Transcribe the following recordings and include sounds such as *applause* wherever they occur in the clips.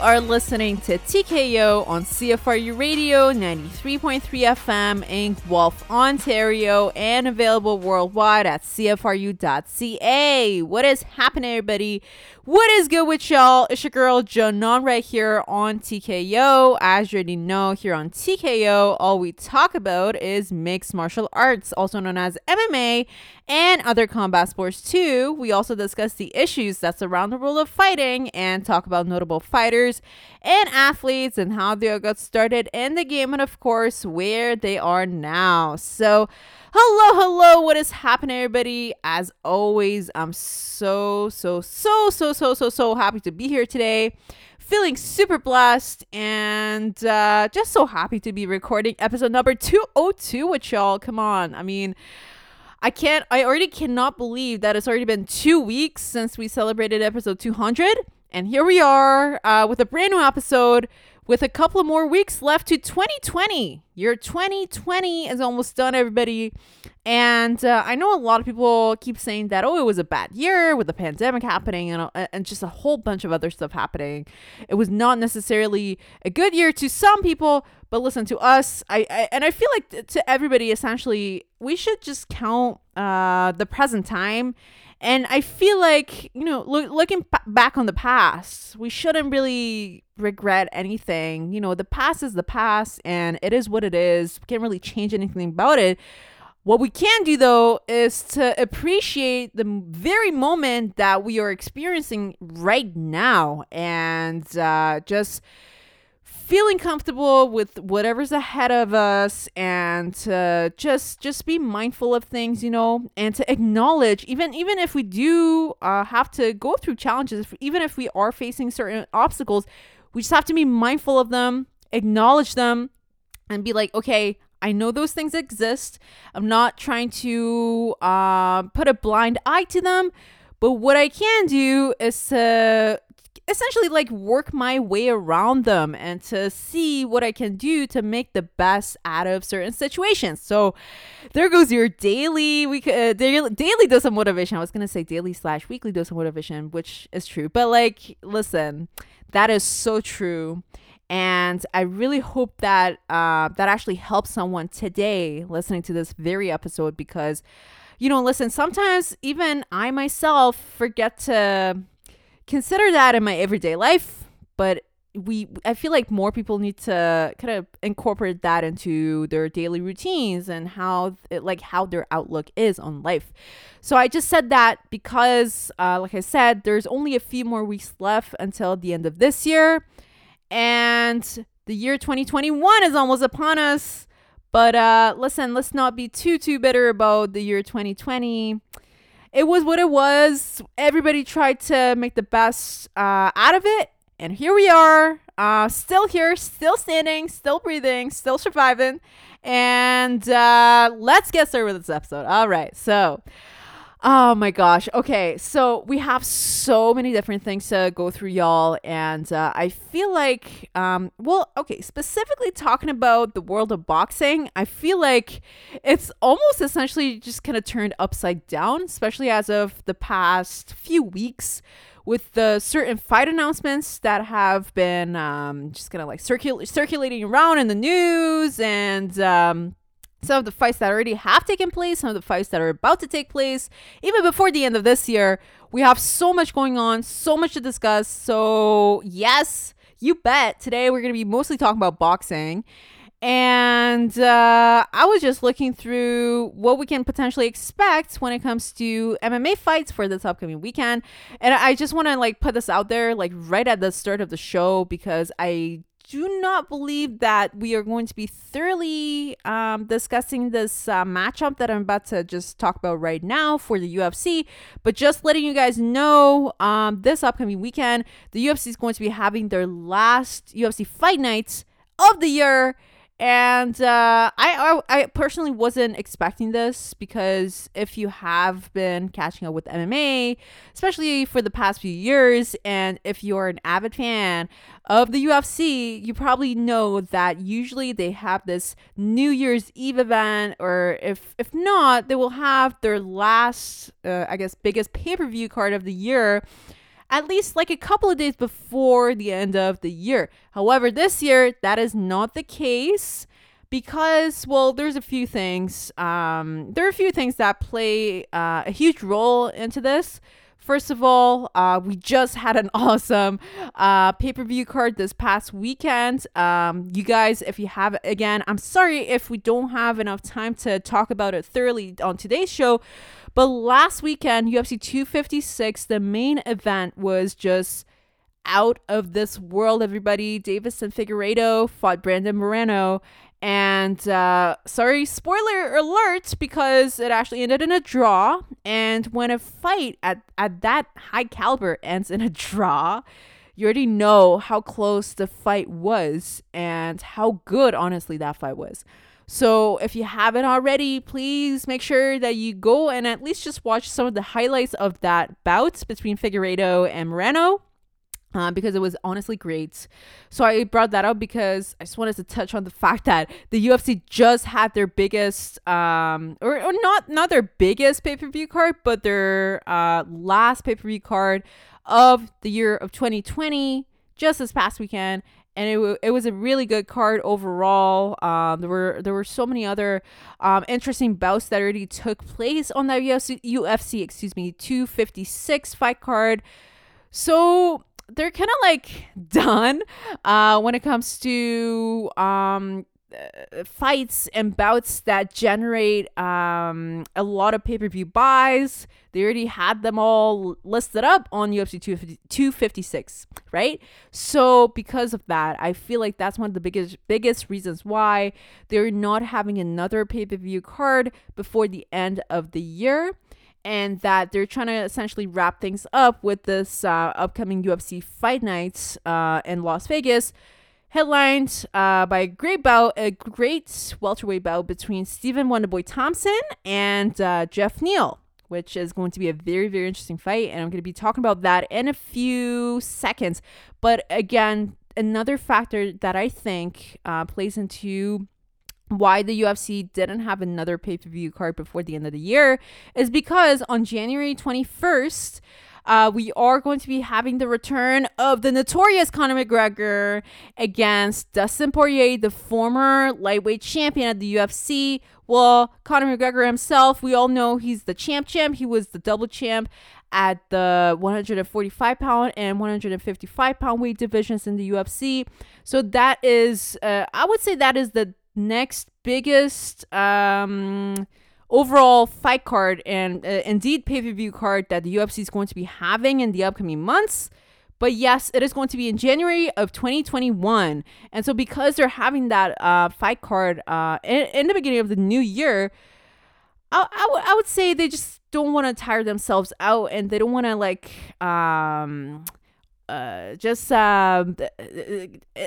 are listening to TKO on CFRU Radio 93.3 FM in Guelph, Ontario, and available worldwide at CFRU.ca. What is happening, everybody? What is good with y'all? It's your girl Janon right here on TKO. As you already know, here on TKO, all we talk about is mixed martial arts, also known as MMA, and other combat sports too. We also discuss the issues that surround the world of fighting and talk about notable fighters and athletes and how they got started in the game and of course where they are now. So Hello, hello, what is happening, everybody? As always, I'm so, so, so, so, so, so, so happy to be here today. Feeling super blessed and uh, just so happy to be recording episode number 202 with y'all. Come on. I mean, I can't, I already cannot believe that it's already been two weeks since we celebrated episode 200. And here we are uh, with a brand new episode with a couple of more weeks left to 2020. Your 2020 is almost done, everybody. And uh, I know a lot of people keep saying that, oh, it was a bad year with the pandemic happening and, uh, and just a whole bunch of other stuff happening. It was not necessarily a good year to some people, but listen to us. I, I and I feel like to everybody, essentially, we should just count uh, the present time and I feel like, you know, look, looking p- back on the past, we shouldn't really regret anything. You know, the past is the past and it is what it is. We can't really change anything about it. What we can do though is to appreciate the very moment that we are experiencing right now and uh, just feeling comfortable with whatever's ahead of us and to just just be mindful of things you know and to acknowledge even even if we do uh, have to go through challenges even if we are facing certain obstacles we just have to be mindful of them acknowledge them and be like okay I know those things exist. I'm not trying to uh, put a blind eye to them, but what I can do is to essentially like work my way around them and to see what I can do to make the best out of certain situations. So there goes your daily week uh, daily, daily dose of motivation. I was gonna say daily slash weekly dose of motivation, which is true, but like listen, that is so true. And I really hope that uh, that actually helps someone today listening to this very episode because, you know, listen, sometimes even I myself forget to consider that in my everyday life, but we I feel like more people need to kind of incorporate that into their daily routines and how it, like how their outlook is on life. So I just said that because uh, like I said there's only a few more weeks left until the end of this year and the year 2021 is almost upon us. But uh listen, let's not be too too bitter about the year 2020 it was what it was. Everybody tried to make the best uh, out of it. And here we are, uh, still here, still standing, still breathing, still surviving. And uh, let's get started with this episode. All right. So, Oh my gosh. Okay. So we have so many different things to go through, y'all. And uh, I feel like, um, well, okay, specifically talking about the world of boxing, I feel like it's almost essentially just kind of turned upside down, especially as of the past few weeks with the certain fight announcements that have been um, just kind of like circul- circulating around in the news and um, some of the fights that already have taken place, some of the fights that are about to take place, even before the end of this year. We have so much going on, so much to discuss. So, yes, you bet. Today we're going to be mostly talking about boxing. And uh, I was just looking through what we can potentially expect when it comes to MMA fights for this upcoming weekend. And I just want to like put this out there, like right at the start of the show, because I do not believe that we are going to be thoroughly um, discussing this uh, matchup that I'm about to just talk about right now for the UFC. But just letting you guys know, um, this upcoming weekend, the UFC is going to be having their last UFC fight nights of the year and uh, I, I, I personally wasn't expecting this because if you have been catching up with MMA, especially for the past few years, and if you're an avid fan of the UFC, you probably know that usually they have this New Year's Eve event, or if if not, they will have their last, uh, I guess, biggest pay per view card of the year at least like a couple of days before the end of the year. However, this year that is not the case because well there's a few things um, there are a few things that play uh, a huge role into this First of all, uh, we just had an *laughs* awesome uh, pay per view card this past weekend. Um, you guys, if you have, again, I'm sorry if we don't have enough time to talk about it thoroughly on today's show. But last weekend, UFC 256, the main event was just out of this world, everybody. Deiveson Figueiredo fought Brandon Moreno. And uh, sorry, spoiler alert, because it actually ended in a draw. And when a fight at, at that high caliber ends in a draw, you already know how close the fight was and how good, honestly, that fight was. So if you haven't already, please make sure that you go and at least just watch some of the highlights of that bout between Figueiredo and Moreno uh, because it was honestly great. So I brought that up because I just wanted to touch on the fact that the UFC just had their biggest, um, or, or not not their biggest pay per view card, but their uh, last pay per view card of the year of 2020 just this past weekend. And it, w- it was a really good card overall. Um, there were there were so many other um, interesting bouts that already took place on that UFC, UFC excuse me 256 fight card. So they're kind of like *laughs* done uh, when it comes to um, uh, fights and bouts that generate um, a lot of pay per view buys. They already had them all listed up on UFC 256, right? So because of that, I feel like that's one of the biggest biggest reasons why they're not having another pay per view card before the end of the year and that they're trying to essentially wrap things up with this uh, upcoming UFC fight nights uh, in Las Vegas, headlined uh, by a great bout, a great welterweight bout between Stephen Wonderboy Thompson and uh, Geoff Neal, which is going to be a very, very interesting fight. And I'm going to be talking about that in a few seconds. But again, another factor that I think uh, plays into why the UFC didn't have another pay per view card before the end of the year is because on January 21st, uh, we are going to be having the return of the notorious Conor McGregor against Dustin Poirier, the former lightweight champion at the UFC. Well, Conor McGregor himself, we all know he's the champ champ. He was the double champ at the 145 pound and 155 pound weight divisions in the UFC. So that is, uh, I would say that is the next biggest um, overall fight card and uh, indeed pay per view card that the UFC is going to be having in the upcoming months. But yes, it is going to be in January of 2021. And so, because they're having that uh, fight card uh, in, in the beginning of the new year, I, I, w- I would say they just don't want to tire themselves out and they don't want to, like, um, uh, just um,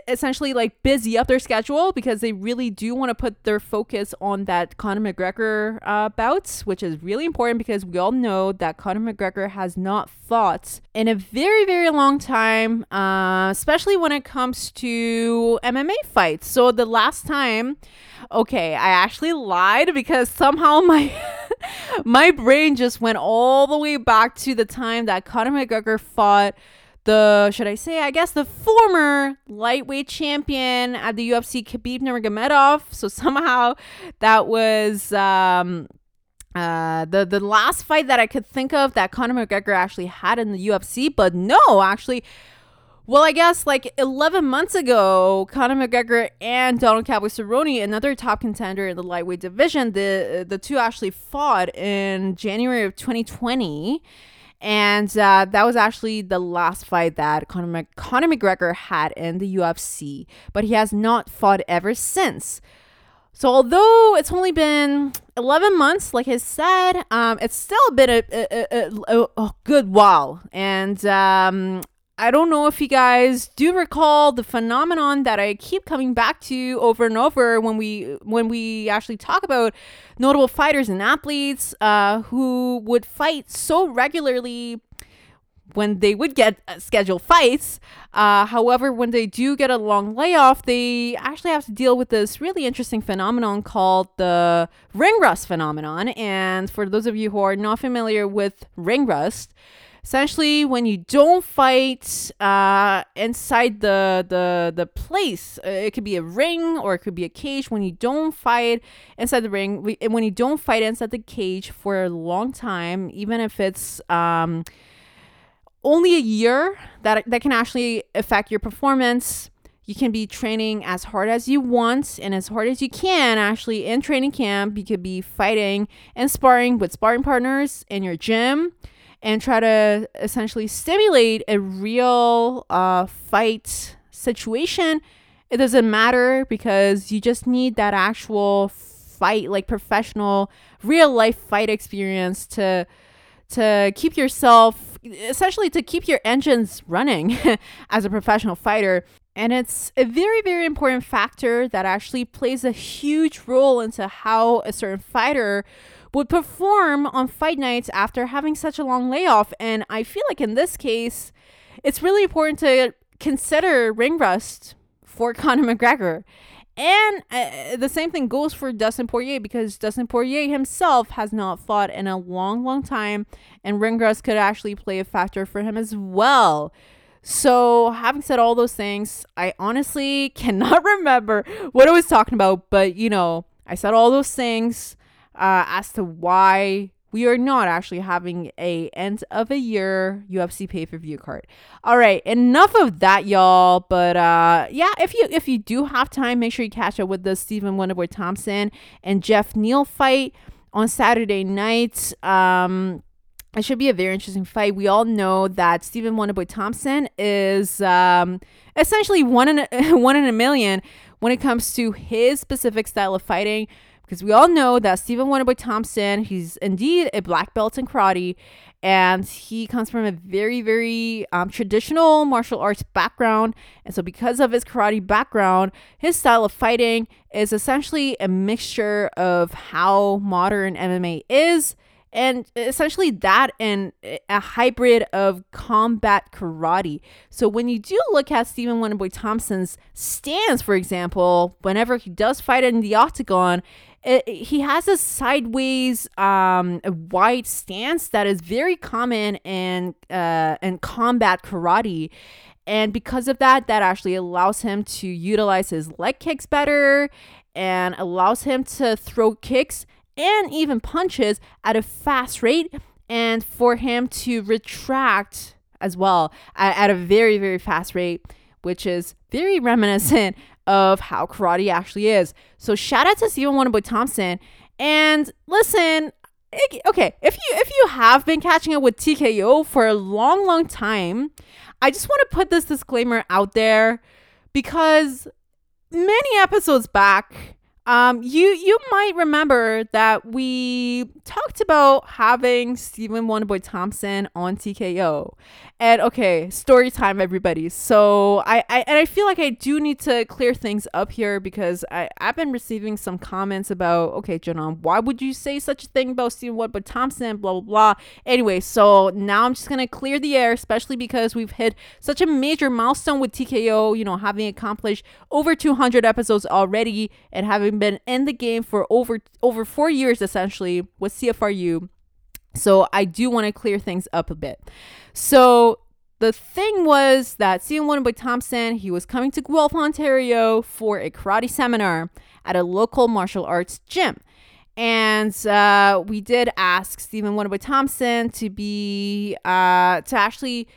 essentially like busy up their schedule because they really do want to put their focus on that Conor McGregor uh, bouts, which is really important because we all know that Conor McGregor has not fought in a very, very long time, uh, especially when it comes to MMA fights. So the last time, okay, I actually lied because somehow *laughs* my my brain just went all the way back to the time that Conor McGregor fought the should I say I guess the former lightweight champion at the UFC Khabib Nurmagomedov. So *laughs* somehow that was um uh the the last fight that I could think of that Conor McGregor actually had in the UFC, but no, actually well, I guess like 11 months ago, Conor McGregor and Donald Cowboy Cerrone, another top contender in the lightweight division, the the two actually fought in January of 2020 and uh, that was actually the last fight that Conor, Mc- Conor McGregor had in the UFC, but he has not fought ever since. So although it's only been 11 months, like I said, um, it's still been a, a, a, a good while. And um, I don't know if you guys do recall the phenomenon that I keep coming back to over and over when we when we actually talk about notable fighters and athletes uh, who would fight so regularly when they would get uh, scheduled fights. Uh, however, when they do get a long layoff, they actually have to deal with this really interesting phenomenon called the ring rust phenomenon. And for those of you who are not familiar with ring rust, essentially when you don't fight uh, inside the the the place uh, it could be a ring or it could be a cage. When you don't fight inside the ring when you don't fight inside the cage for a long time even if it's um, only a year that that can actually affect your performance you can be training as hard as you want and as hard as you can actually in training camp. You could be fighting and sparring with sparring partners in your gym and try to essentially stimulate a real uh, fight situation, it doesn't matter because you just need that actual fight, like professional, real life fight experience to to keep yourself essentially to keep your engines running *laughs* as a professional fighter. And it's a very, very important factor that actually plays a huge role into how a certain fighter would perform on fight nights after having such a long layoff. And I feel like in this case, it's really important to consider ring rust for *laughs* Conor McGregor. And uh, the same thing goes for Dustin Poirier because Dustin Poirier himself has not fought in a long, long time, and ring rust could actually play a factor for him as well. So, having said all those things, I honestly *laughs* cannot *laughs* remember what I was talking about, but you know, I said all those things uh, as to why we are not actually having a end of a year UFC pay per view card. All right, enough of that, y'all. But uh, yeah, if you if you do have time, make sure you catch up with the Stephen Wonderboy Thompson and Geoff Neal fight on Saturday night. Um, it should be a very interesting fight. We all know that Stephen Wonderboy Thompson is um, essentially one in a, *laughs* one in a million when it comes to his specific style of fighting because we all know that Stephen Wonderboy Thompson, he's indeed a black belt in karate, and he comes from a very, very um, traditional martial arts background. And so, because of his karate background, his style of fighting is essentially a mixture of how modern MMA is and essentially that and a hybrid of combat karate. So when you do look at Stephen Wonderboy Thompson's stance, for example, whenever he does fight in the octagon, it, he has a sideways um, a wide stance that is very common in uh, in combat karate. And because of that that actually allows him to utilize his leg kicks better and allows him to throw kicks and even punches at a fast rate and for him to retract as well at, at a very very fast rate which is very reminiscent of how karate actually is. So shout out to Stephen Wonderboy Thompson. And listen, okay, if you if you have been catching up with TKO for a long, long time, I just want to put this disclaimer out there because many episodes back, um, you you might remember that we talked about having Stephen Wonderboy Thompson on TKO, and okay, story time, everybody. So I, I and I feel like I do need to clear things up here because I I've been receiving some comments about okay, Janam, why would you say such a thing about Stephen Wonderboy Thompson? Blah blah blah. Anyway, so now I'm just gonna clear the air, especially because we've hit such a major milestone with TKO. You know, having accomplished over 200 episodes already and having been in the game for over over four years essentially with CFRU. So I do want to clear things up a bit. So the thing was that Stephen Wonderboy Thompson, he was coming to Guelph, Ontario for a karate seminar at a local martial arts gym. And uh, we did ask Stephen Wonderboy Thompson to be, uh, to actually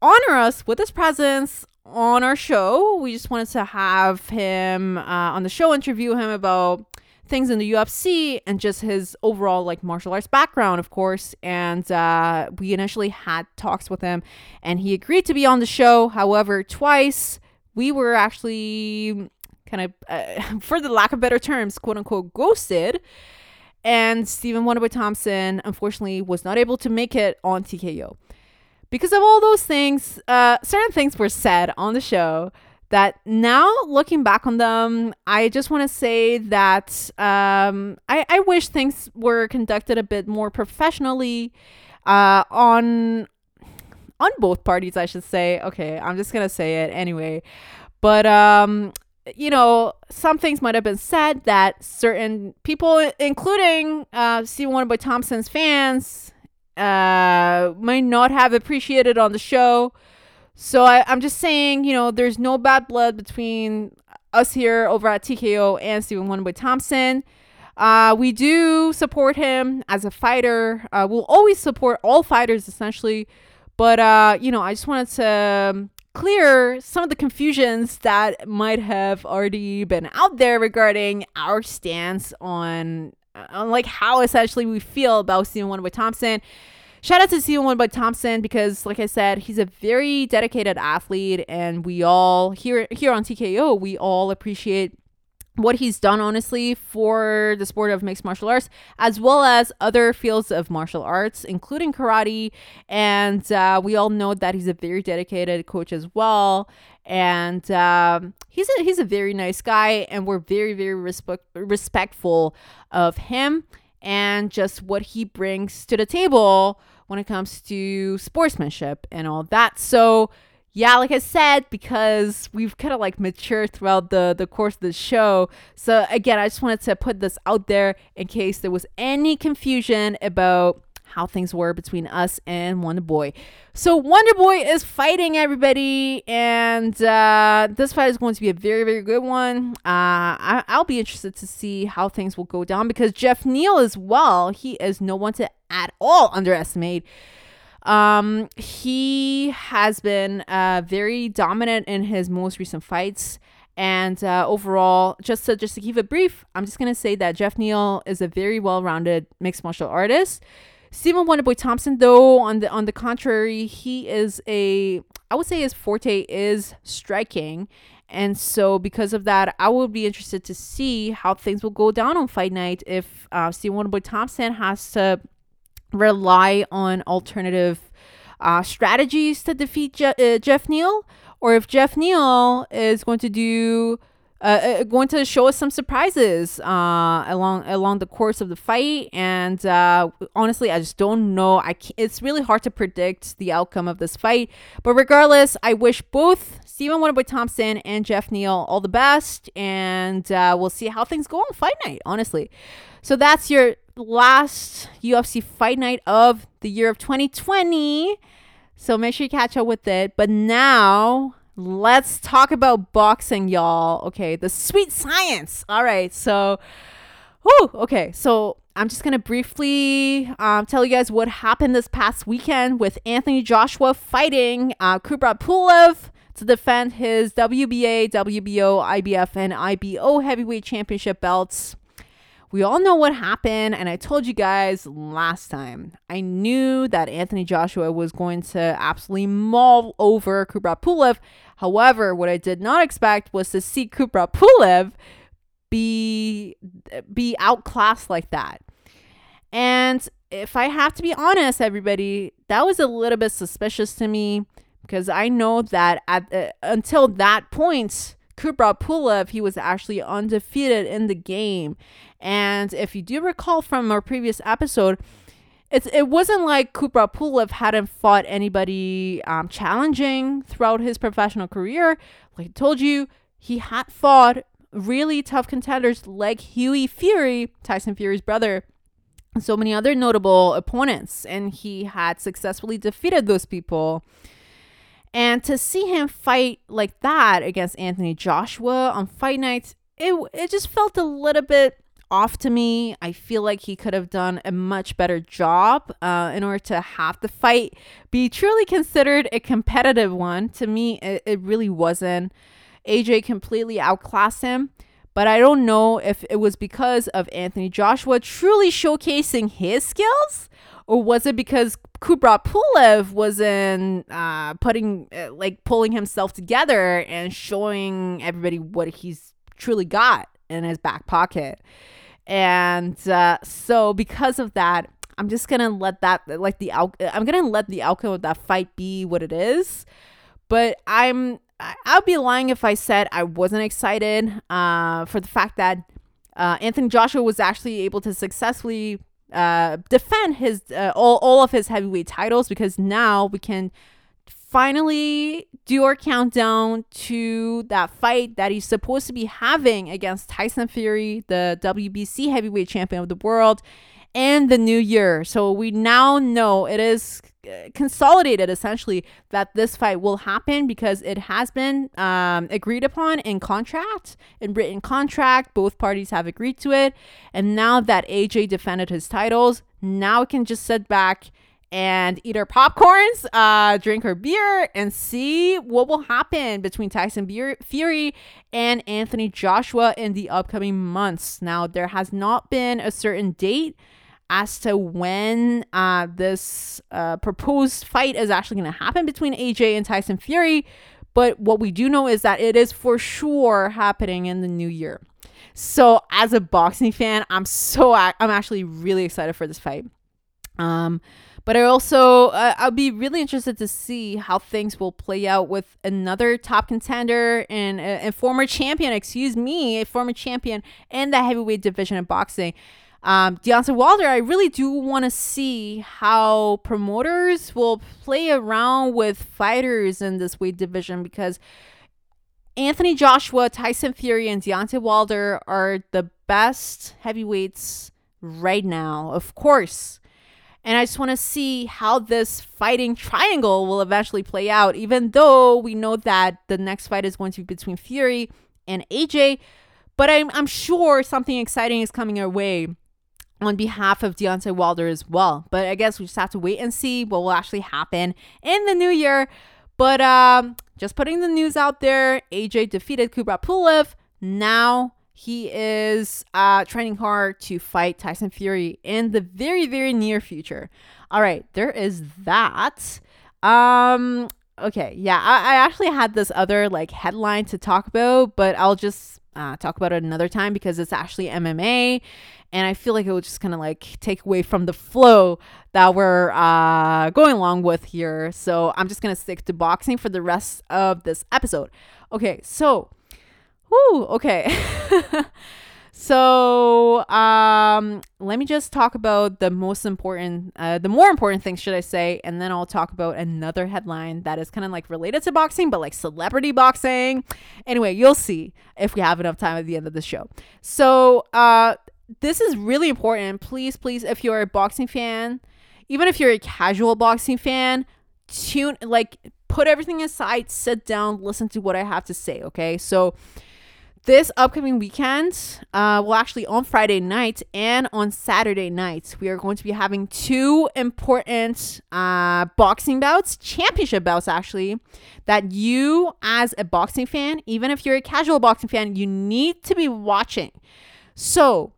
honor us with his presence on our show. We just wanted to have him uh, on the show, interview him about things in the UFC and just his overall like martial arts background, of course. And uh, we initially had talks with him, and he agreed to be on the show. However, twice we were actually kind of, uh, *laughs* for the lack of better terms, quote unquote, ghosted. And Stephen Wonderboy Thompson, unfortunately, was not able to make it on TKO because of all those things, uh, certain things were said on the show that now looking back on them, I just want to say that um, I, I wish things were conducted a bit more professionally uh, on on both parties, I should say. Okay, I'm just gonna say it anyway. But um, you know, some things might have been said that certain people, including uh, Stephen Wonderboy Thompson's fans, uh, might not have appreciated on the show. So I, I'm just saying, you know, there's no bad blood between us here over at TKO and Stephen Wonderboy Thompson. Uh, we do support him as a fighter. Uh, we'll always support all fighters essentially. But, uh, you know, I just wanted to um, clear some of the confusions that might have already been out there regarding our stance on, on like how essentially we feel about Stephen Wonderboy Thompson. Shout out to Stephen Wonderboy Thompson because, like I said, he's a very dedicated athlete, and we all here here on TKO we all appreciate what he's done honestly for the sport of mixed martial arts as well as other fields of martial arts including karate. And uh, we all know that he's a very dedicated coach as well. And um, he's a he's a very nice guy and we're very very respect, respectful of him and just what he brings to the table when it comes to sportsmanship and all that so yeah, like I said, because we've kind of like matured throughout the the course of the show. So again, I just wanted to put this out there in case there was any confusion about how things were between us and Wonder Boy. So Wonder Boy is fighting everybody, and uh, this fight is going to be a very, very good one. Uh, I, will be interested to see how things will go down because Geoff Neal as well. He is no one to at all underestimate. Um, he has been uh, very dominant in his most recent fights. And uh, overall, just to just to keep it brief, I'm just gonna say that Geoff Neal is a very well-rounded mixed martial artist. Stephen Wonderboy Thompson, though, on the on the contrary, he is a I would say his forte is striking. And so, because of that, I would be interested to see how things will go down on fight night if uh, Stephen Wonderboy Thompson has to rely on alternative uh, strategies to defeat Je- uh, Geoff Neal, or if Geoff Neal is going to do uh, uh, going to show us some surprises uh, along along the course of the fight. And uh, honestly, I just don't know. I it's really hard to predict the outcome of this fight. But regardless, I wish both Stephen Wonderboy Thompson and Geoff Neal all the best, and uh, we'll see how things go on fight night. Honestly, so that's your last UFC fight night of the year of 2020. So make sure you catch up with it. But now let's talk about boxing, y'all. Okay, the sweet science. All right, so, whew, okay, so I'm just gonna briefly um, tell you guys what happened this past weekend with Anthony Joshua fighting uh, Kubrat Pulev to defend his WBA, WBO, IBF, and IBO heavyweight championship belts. We all know what happened, and I told you guys last time. I knew that Anthony Joshua was going to absolutely maul over Kubrat Pulev. However, what I did not expect was to see Kubrat Pulev be be outclassed like that. And if I have to be honest, everybody, that was a little bit suspicious to me because I know that at uh, until that point, Kubrat Pulev, he was actually undefeated in the game. And if you do recall from our previous episode, it's it wasn't like Kubrat Pulev hadn't fought anybody um, challenging throughout his professional career. Like I told you, he had fought really tough contenders like Hughie Fury, Tyson Fury's brother, and so many other notable opponents, and he had successfully defeated those people. And to see him fight like that against Anthony Joshua on fight nights, it it just felt a little bit off to me. I feel like he could have done a much better job uh, in order to have the fight be truly considered a competitive one. To me, it, it really wasn't. AJ completely outclassed him, but I don't know if it was because of Anthony Joshua truly showcasing his skills or was it because Kubrat Pulev wasn't uh, putting uh, like pulling himself together and showing everybody what he's truly got in his back pocket? And uh, so because of that, I'm just gonna let that like the out- I'm gonna let the outcome of that fight be what it is. But I'm I'll be lying if I said I wasn't excited uh, for the fact that uh, Anthony Joshua was actually able to successfully uh, defend his uh, all, all of his heavyweight titles because now we can finally do our countdown to that fight that he's supposed to be having against Tyson Fury, the WBC heavyweight champion of the world. in the new year. So we now know it is consolidated essentially that this fight will happen because it has been um, agreed upon in contract in written contract. Both parties have agreed to it. And now that aj defended his titles now we can just sit back and eat our popcorns uh, drink our beer and see what will happen between tyson fury and anthony joshua in the upcoming months. Now there has not been a certain date as to when uh, this uh, proposed fight is actually going to happen between AJ and Tyson Fury. But what we do know is that it is for sure happening in the new year. So as a boxing fan, I'm so I'm actually really excited for this fight. Um, but I also uh, I'll be really interested to see how things will play out with another top contender and a uh, former champion, excuse me, a former champion in the heavyweight division of boxing. Um, Deontay Wilder, I really do want to see how promoters will play around with fighters in this weight division because Anthony Joshua, Tyson Fury, and Deontay Wilder are the best heavyweights right now, of course. And I just want to see how this fighting triangle will eventually play out, even though we know that the next fight is going to be between Fury and AJ. But I'm, I'm sure something exciting is coming our way on behalf of Deontay Wilder as well. But I guess we just have to wait and see what will actually happen in the new year. But um, just putting the news out there, AJ defeated Kubrat Pulev. Now he is uh, training hard to fight Tyson Fury in the very, very near future. All right, there is that. Um, okay, yeah, I, I actually had this other like headline to talk about, but I'll just uh, talk about it another time because it's actually MMA and I feel like it would just kind of like take away from the flow that we're uh, going along with here. So I'm just gonna stick to boxing for the rest of this episode. Okay, so, whoo, okay. *laughs* so um, let me just talk about the most important, uh, the more important things, should I say, and then I'll talk about another headline that is kind of like related to boxing, but like celebrity boxing. Anyway, you'll see if we have enough time at the end of the show. So, uh, this is really important. Please, please, if you're a boxing fan, even if you're a casual boxing fan, tune like put everything aside, sit down, listen to what I have to say. Okay, so this upcoming weekend, uh, well, actually on Friday night and on Saturday night, we are going to be having two important uh, boxing bouts, championship bouts, actually, that you, as a boxing fan, even if you're a casual boxing fan, you need to be watching. So,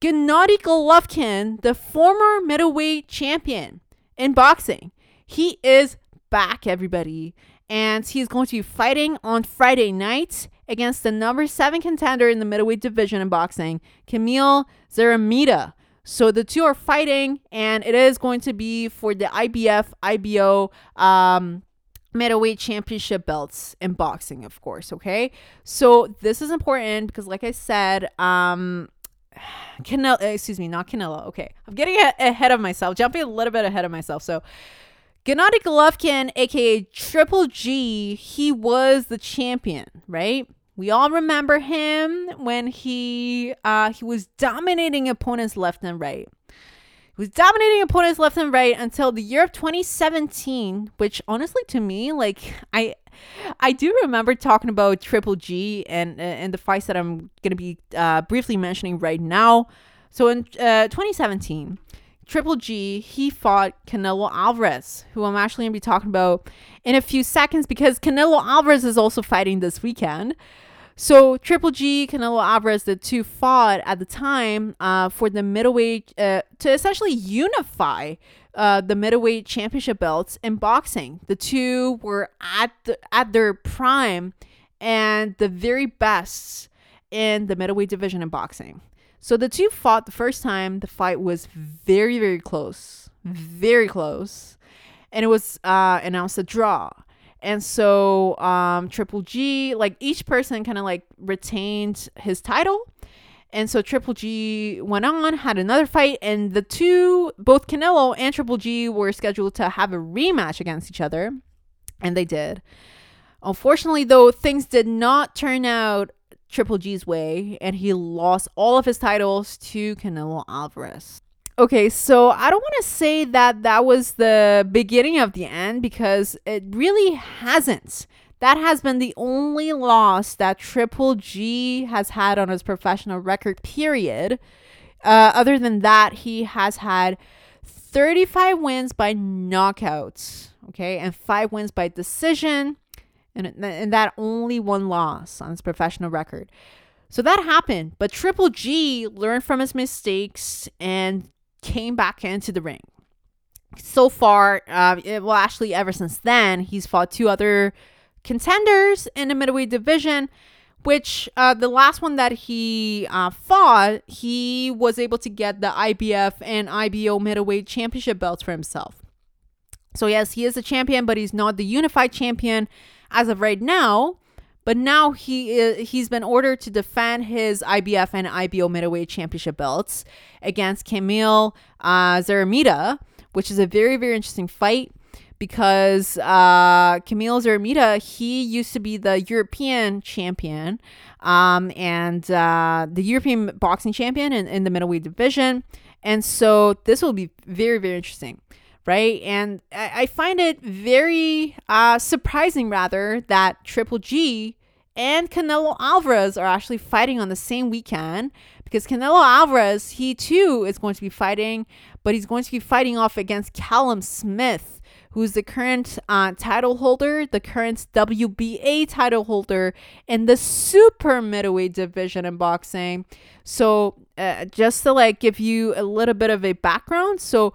Gennady Golovkin, the former middleweight champion in boxing, he is back, everybody. And he's going to be fighting on Friday night against the number seven contender in the middleweight division in boxing, Kamil Szeremeta. So the two are fighting, and it is going to be for the IBF, IBO, um, middleweight championship belts in boxing, of course. Okay, so this is important because, like I said, um, Canelo, excuse me, not Canelo. Okay, I'm getting ahead of myself, jumping a little bit ahead of myself. So, Gennady Golovkin, aka Triple G, he was the champion, right? We all remember him when he uh, he was dominating opponents left and right. He was dominating opponents left and right until the year of 2017, which honestly to me, like I I do remember talking about Triple G and uh, and the fights that I'm to be uh, briefly mentioning right now. So in uh, 2017, Triple G he fought Canelo Alvarez, who I'm actually to be talking about in a few seconds because Canelo Alvarez is also fighting this weekend. So Triple G, Canelo Alvarez, the two fought at the time uh, for the middleweight uh, to essentially unify uh, the middleweight championship belts in boxing. The two were at the, at their prime and the very best in the middleweight division in boxing. So the two fought the first time. The fight was very very close, very close, and it was uh, announced a draw. And so um, Triple G, like each person, kind of like retained his title and so Triple G went on, had another fight, and the two, both Canelo and Triple G, were scheduled to have a rematch against each other. And they did. Unfortunately, though, things did not turn out Triple G's way, and he lost all of his titles to Canelo Alvarez. Okay, so I don't want to say that that was the beginning of the end because it really hasn't. That has been the only loss that Triple G has had on his professional record, period. Uh, other than that, he has had 35 wins by knockouts, okay, and five wins by decision, and, and that only one loss on his professional record. So that happened, but Triple G learned from his mistakes and came back into the ring. So far, uh, it, well, actually, ever since then, he's fought two other contenders in the middleweight division. Which uh, the last one that he uh, fought, he was able to get the IBF and IBO middleweight championship belts for himself. So yes, he is a champion, but he's not the unified champion as of right now. But now he is, he's been ordered to defend his IBF and IBO middleweight championship belts against Kamil uh, Szeremeta, which is a very very interesting fight because uh, Kamil Szeremeta he used to be the European champion um, and uh, the European boxing champion in, in the middleweight division, and so this will be very very interesting right? And I, find it very uh, surprising, rather, that Triple G and Canelo Alvarez are actually fighting on the same weekend because Canelo Alvarez, he too is going to be fighting, but he's going to be fighting off against Callum Smith, who's the current uh, title holder, the current WBA title holder in the super middleweight division in boxing. So, uh, just to like give you a little bit of a background, so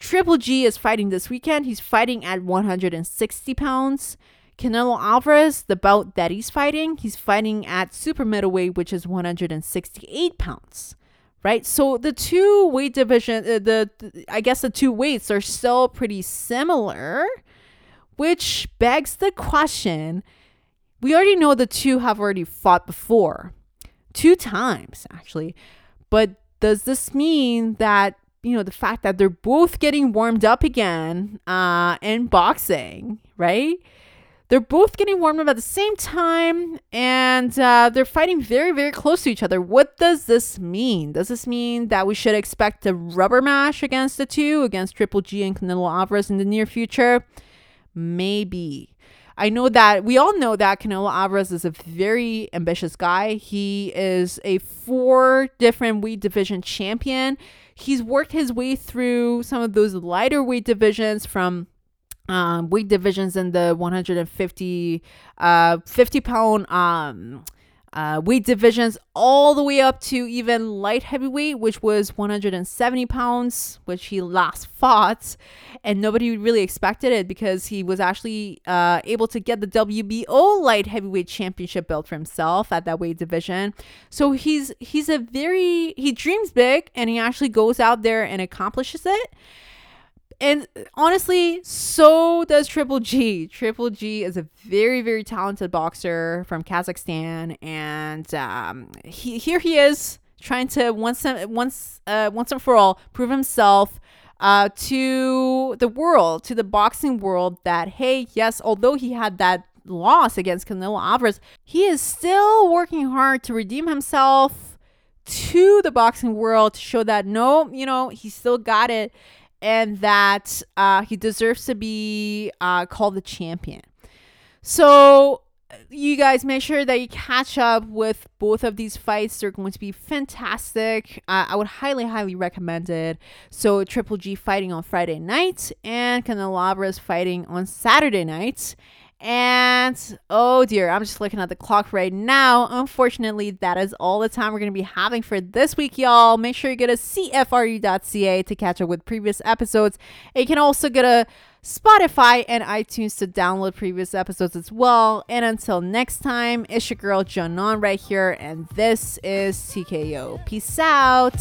Triple G is fighting this weekend. He's fighting at 160 pounds. Canelo Alvarez, the bout that he's fighting, he's fighting at super middleweight, which is 168 pounds. Right, so the two weight division, uh, the, the I guess the two weights are still pretty similar, which begs the question. We already know the two have already fought before, two times actually, but does this mean that you know the fact that they're both getting warmed up again uh in boxing right they're both getting warmed up at the same time and uh, they're fighting very very close to each other. What does this mean? Does this mean that we should expect a rubber match against the two against triple g and canelo alvarez in the near future? Maybe. I know that we all know that Canelo Alvarez is a very ambitious guy. He is a four different weight division champion. He's worked his way through some of those lighter weight divisions from um, weight divisions in the 150 uh, 50 pound um, uh, weight divisions all the way up to even light heavyweight, which was 170 pounds, which he last fought. And nobody really expected it because he was actually uh, able to get the WBO light heavyweight championship belt for himself at that weight division. So he's he's a very he dreams big and he actually goes out there and accomplishes it and honestly, so does Triple G. Triple G is a very, very talented boxer from Kazakhstan, and um, he here he is trying to once once uh, once and for all prove himself uh, to the world, to the boxing world, that hey, yes, although he had that loss against Canelo Alvarez, he is still working hard to redeem himself to the boxing world to show that no, you know, he still got it and that uh, he deserves to be uh, called the champion. So, you guys make sure that you catch up with both of these fights. They're going to be fantastic. Uh, I would highly, highly recommend it. So, Triple G fighting on Friday night and Canelo Alvarez fighting on Saturday night. And oh dear, I'm just looking at the clock right now. Unfortunately, that is all the time we're going to be having for this week, y'all. Make sure you go to CFRU.ca to catch up with previous episodes. And you can also go to Spotify and iTunes to download previous episodes as well. And until next time, it's your girl John right here, and this is TKO. Peace out.